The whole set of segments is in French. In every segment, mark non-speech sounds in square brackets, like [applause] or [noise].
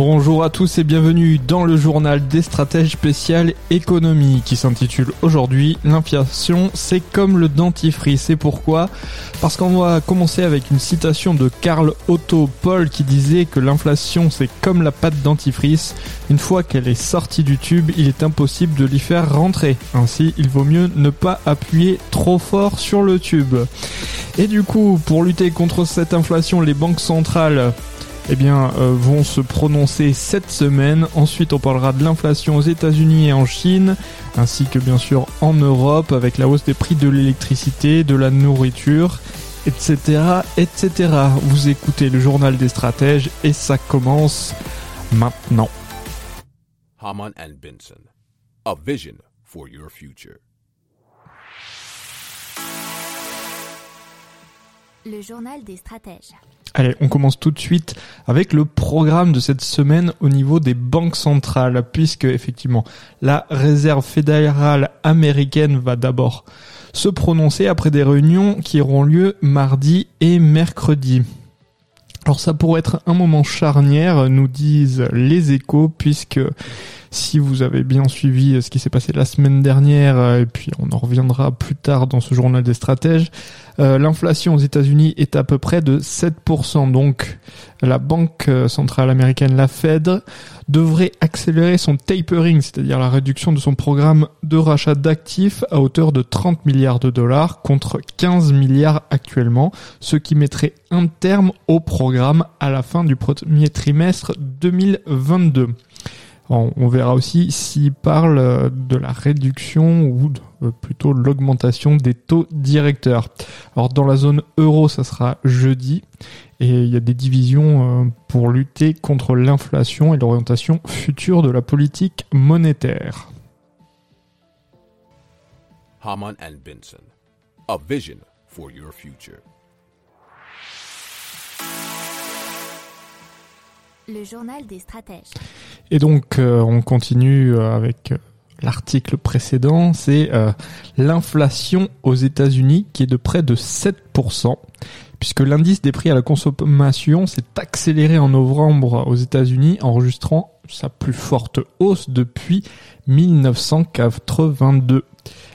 Bonjour à tous et bienvenue dans le journal des stratèges spéciales économie qui s'intitule aujourd'hui L'inflation c'est comme le dentifrice. C'est pourquoi? Parce qu'on va commencer avec une citation de Karl Otto Paul qui disait que l'inflation c'est comme la pâte dentifrice. Une fois qu'elle est sortie du tube, il est impossible de l'y faire rentrer. Ainsi, il vaut mieux ne pas appuyer trop fort sur le tube. Et du coup, pour lutter contre cette inflation, les banques centrales eh bien, euh, vont se prononcer cette semaine. Ensuite, on parlera de l'inflation aux États-Unis et en Chine, ainsi que bien sûr en Europe, avec la hausse des prix de l'électricité, de la nourriture, etc., etc. Vous écoutez le journal des stratèges et ça commence maintenant. Le journal des stratèges. Allez, on commence tout de suite avec le programme de cette semaine au niveau des banques centrales, puisque effectivement la réserve fédérale américaine va d'abord se prononcer après des réunions qui auront lieu mardi et mercredi. Alors ça pourrait être un moment charnière, nous disent les échos, puisque si vous avez bien suivi ce qui s'est passé la semaine dernière, et puis on en reviendra plus tard dans ce journal des stratèges, euh, l'inflation aux États-Unis est à peu près de 7%. Donc la Banque centrale américaine, la Fed, devrait accélérer son tapering, c'est-à-dire la réduction de son programme de rachat d'actifs à hauteur de 30 milliards de dollars contre 15 milliards actuellement, ce qui mettrait un terme au programme à la fin du premier trimestre 2022. On verra aussi s'il parle euh, de la réduction ou euh, plutôt de l'augmentation des taux directeurs. Alors dans la zone euro, ça sera jeudi et il y a des divisions euh, pour lutter contre l'inflation et l'orientation future de la politique monétaire. Haman and Benson. Le journal des stratèges. Et donc euh, on continue euh, avec euh, l'article précédent, c'est l'inflation aux États-Unis qui est de près de 7%, puisque l'indice des prix à la consommation s'est accéléré en novembre aux États-Unis, enregistrant sa plus forte hausse depuis 1982.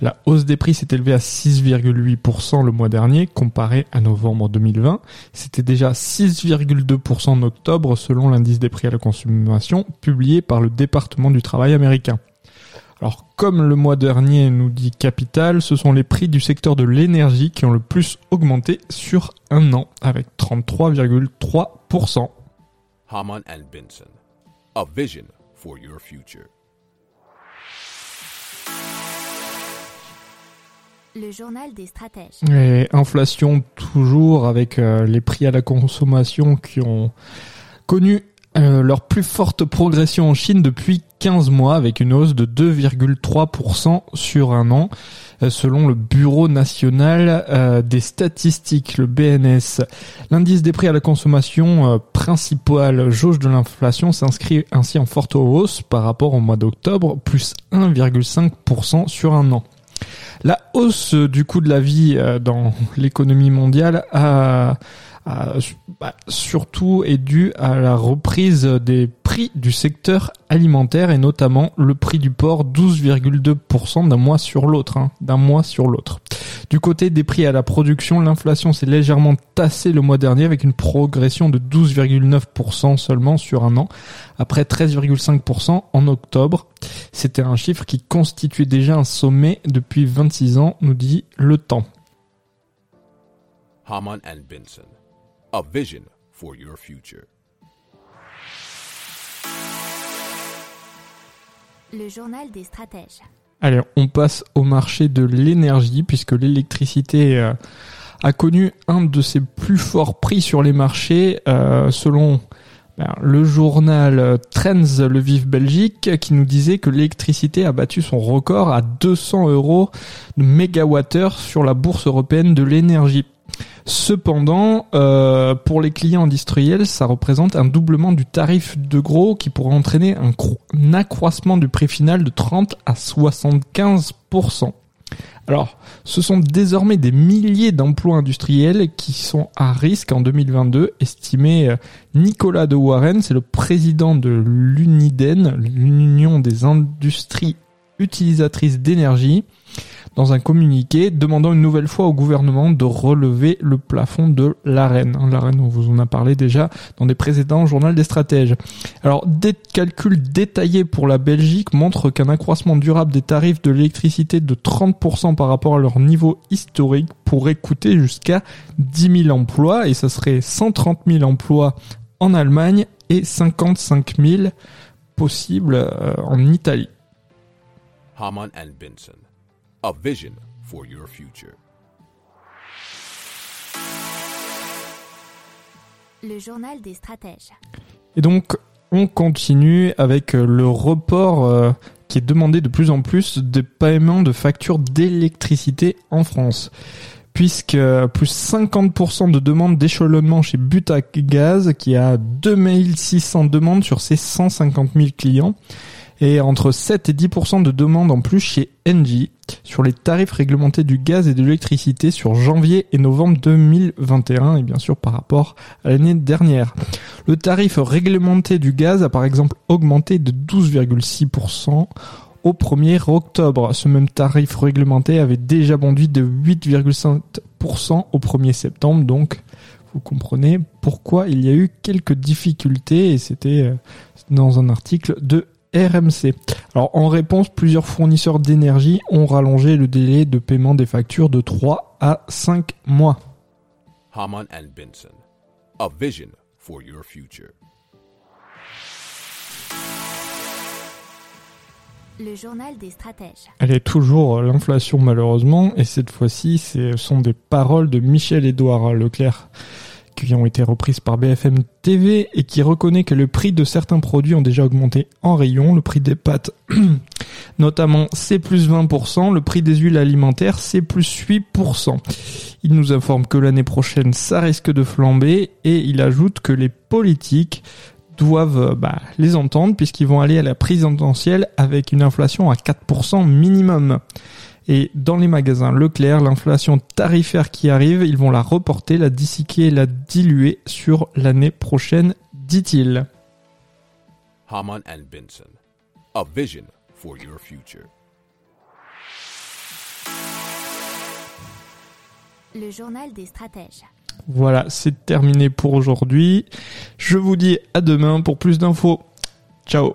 La hausse des prix s'est élevée à 6,8% le mois dernier, comparé à novembre 2020. C'était déjà 6,2% en octobre selon l'indice des prix à la consommation publié par le département du travail américain. Alors, comme le mois dernier nous dit Capital, ce sont les prix du secteur de l'énergie qui ont le plus augmenté sur un an, avec 33,3%. Haman and Benson, a vision for your future. Le journal des stratèges. Et inflation toujours avec euh, les prix à la consommation qui ont connu euh, leur plus forte progression en Chine depuis 15 mois avec une hausse de 2,3% sur un an euh, selon le Bureau national des statistiques, le BNS. L'indice des prix à la consommation principal jauge de l'inflation s'inscrit ainsi en forte hausse par rapport au mois d'octobre, plus 1,5% sur un an. La hausse du coût de la vie euh, dans l'économie mondiale a, bah, surtout est due à la reprise des prix du secteur alimentaire et notamment le prix du porc 12,2% d'un mois sur l'autre, hein, d'un mois sur l'autre. Du côté des prix à la production, l'inflation s'est légèrement tassée le mois dernier avec une progression de 12,9% seulement sur un an, après 13,5% en octobre. C'était un chiffre qui constituait déjà un sommet depuis 26 ans, nous dit le temps. Haman and Benson, a vision for your future. Le journal des stratèges. Allez, on passe au marché de l'énergie puisque l'électricité euh, a connu un de ses plus forts prix sur les marchés euh, selon Ben, le journal euh, Trends Le Vif Belgique qui nous disait que l'électricité a battu son record à 200 euros de mégawattheure sur la bourse européenne de l'énergie. Cependant, euh, pour les clients industriels, ça représente un doublement du tarif de gros qui pourrait entraîner un, cro- un accroissement du prix final de 30 à 75%. Alors, ce sont désormais des milliers d'emplois industriels qui sont à risque en 2022, estimé euh, Nicolas de Warren, c'est le président de l'UNIDEN, l'Union des industries utilisatrices d'énergie, dans un communiqué demandant une nouvelle fois au gouvernement de relever le plafond de l'AREN. L'AREN, on vous en a parlé déjà dans des précédents journaux des stratèges. Alors, des calculs détaillés pour la Belgique montrent qu'un accroissement durable des tarifs de l'électricité de 30% par rapport à leur niveau historique pourrait coûter jusqu'à 10 000 emplois et ça serait 130 000 emplois en Allemagne et 55 000 possibles euh, en Italie. Haman and Benson. A vision for your future. Le journal des stratèges. Et donc, on continue avec euh, le report euh, qui est demandé de plus en plus des paiements de factures d'électricité en France. Puisque euh, plus 50% de demandes d'échelonnement chez Butac Gaz, qui a 2600 demandes sur ses 150 000 clients, et entre 7 et 10% de demandes en plus chez Engie sur les tarifs réglementés du gaz et de l'électricité sur janvier et novembre 2021 et bien sûr par rapport à l'année dernière. Le tarif réglementé du gaz a par exemple augmenté de 12,6% au 1er octobre. Ce même tarif réglementé avait déjà bondi de 8,5% au 1er septembre donc vous comprenez pourquoi il y a eu quelques difficultés et c'était euh, dans un article de RMC. Alors en réponse, plusieurs fournisseurs d'énergie ont rallongé le délai de paiement des factures de 3 à 5 mois. Haman and Benson. A vision for your future. Le journal des stratèges. Elle est toujours l'inflation malheureusement et cette fois-ci ce sont des paroles de Michel-Édouard Leclerc qui ont été reprises par BFM TV et qui reconnaît que le prix de certains produits ont déjà augmenté en rayon, le prix des pâtes [clears throat] notamment c'est plus 20%, le prix des huiles alimentaires c'est plus 8%. Il nous informe que l'année prochaine ça risque de flamber et il ajoute que les politiques doivent bah, les entendre puisqu'ils vont aller à la présidentielle avec une inflation à 4% minimum. Et dans les magasins Leclerc, l'inflation tarifaire qui arrive, ils vont la reporter, la disséquer, la diluer sur l'année prochaine, dit-il. Haman and Benson. A vision for your future. Le journal des stratèges. Voilà, c'est terminé pour aujourd'hui. Je vous dis à demain pour plus d'infos. Ciao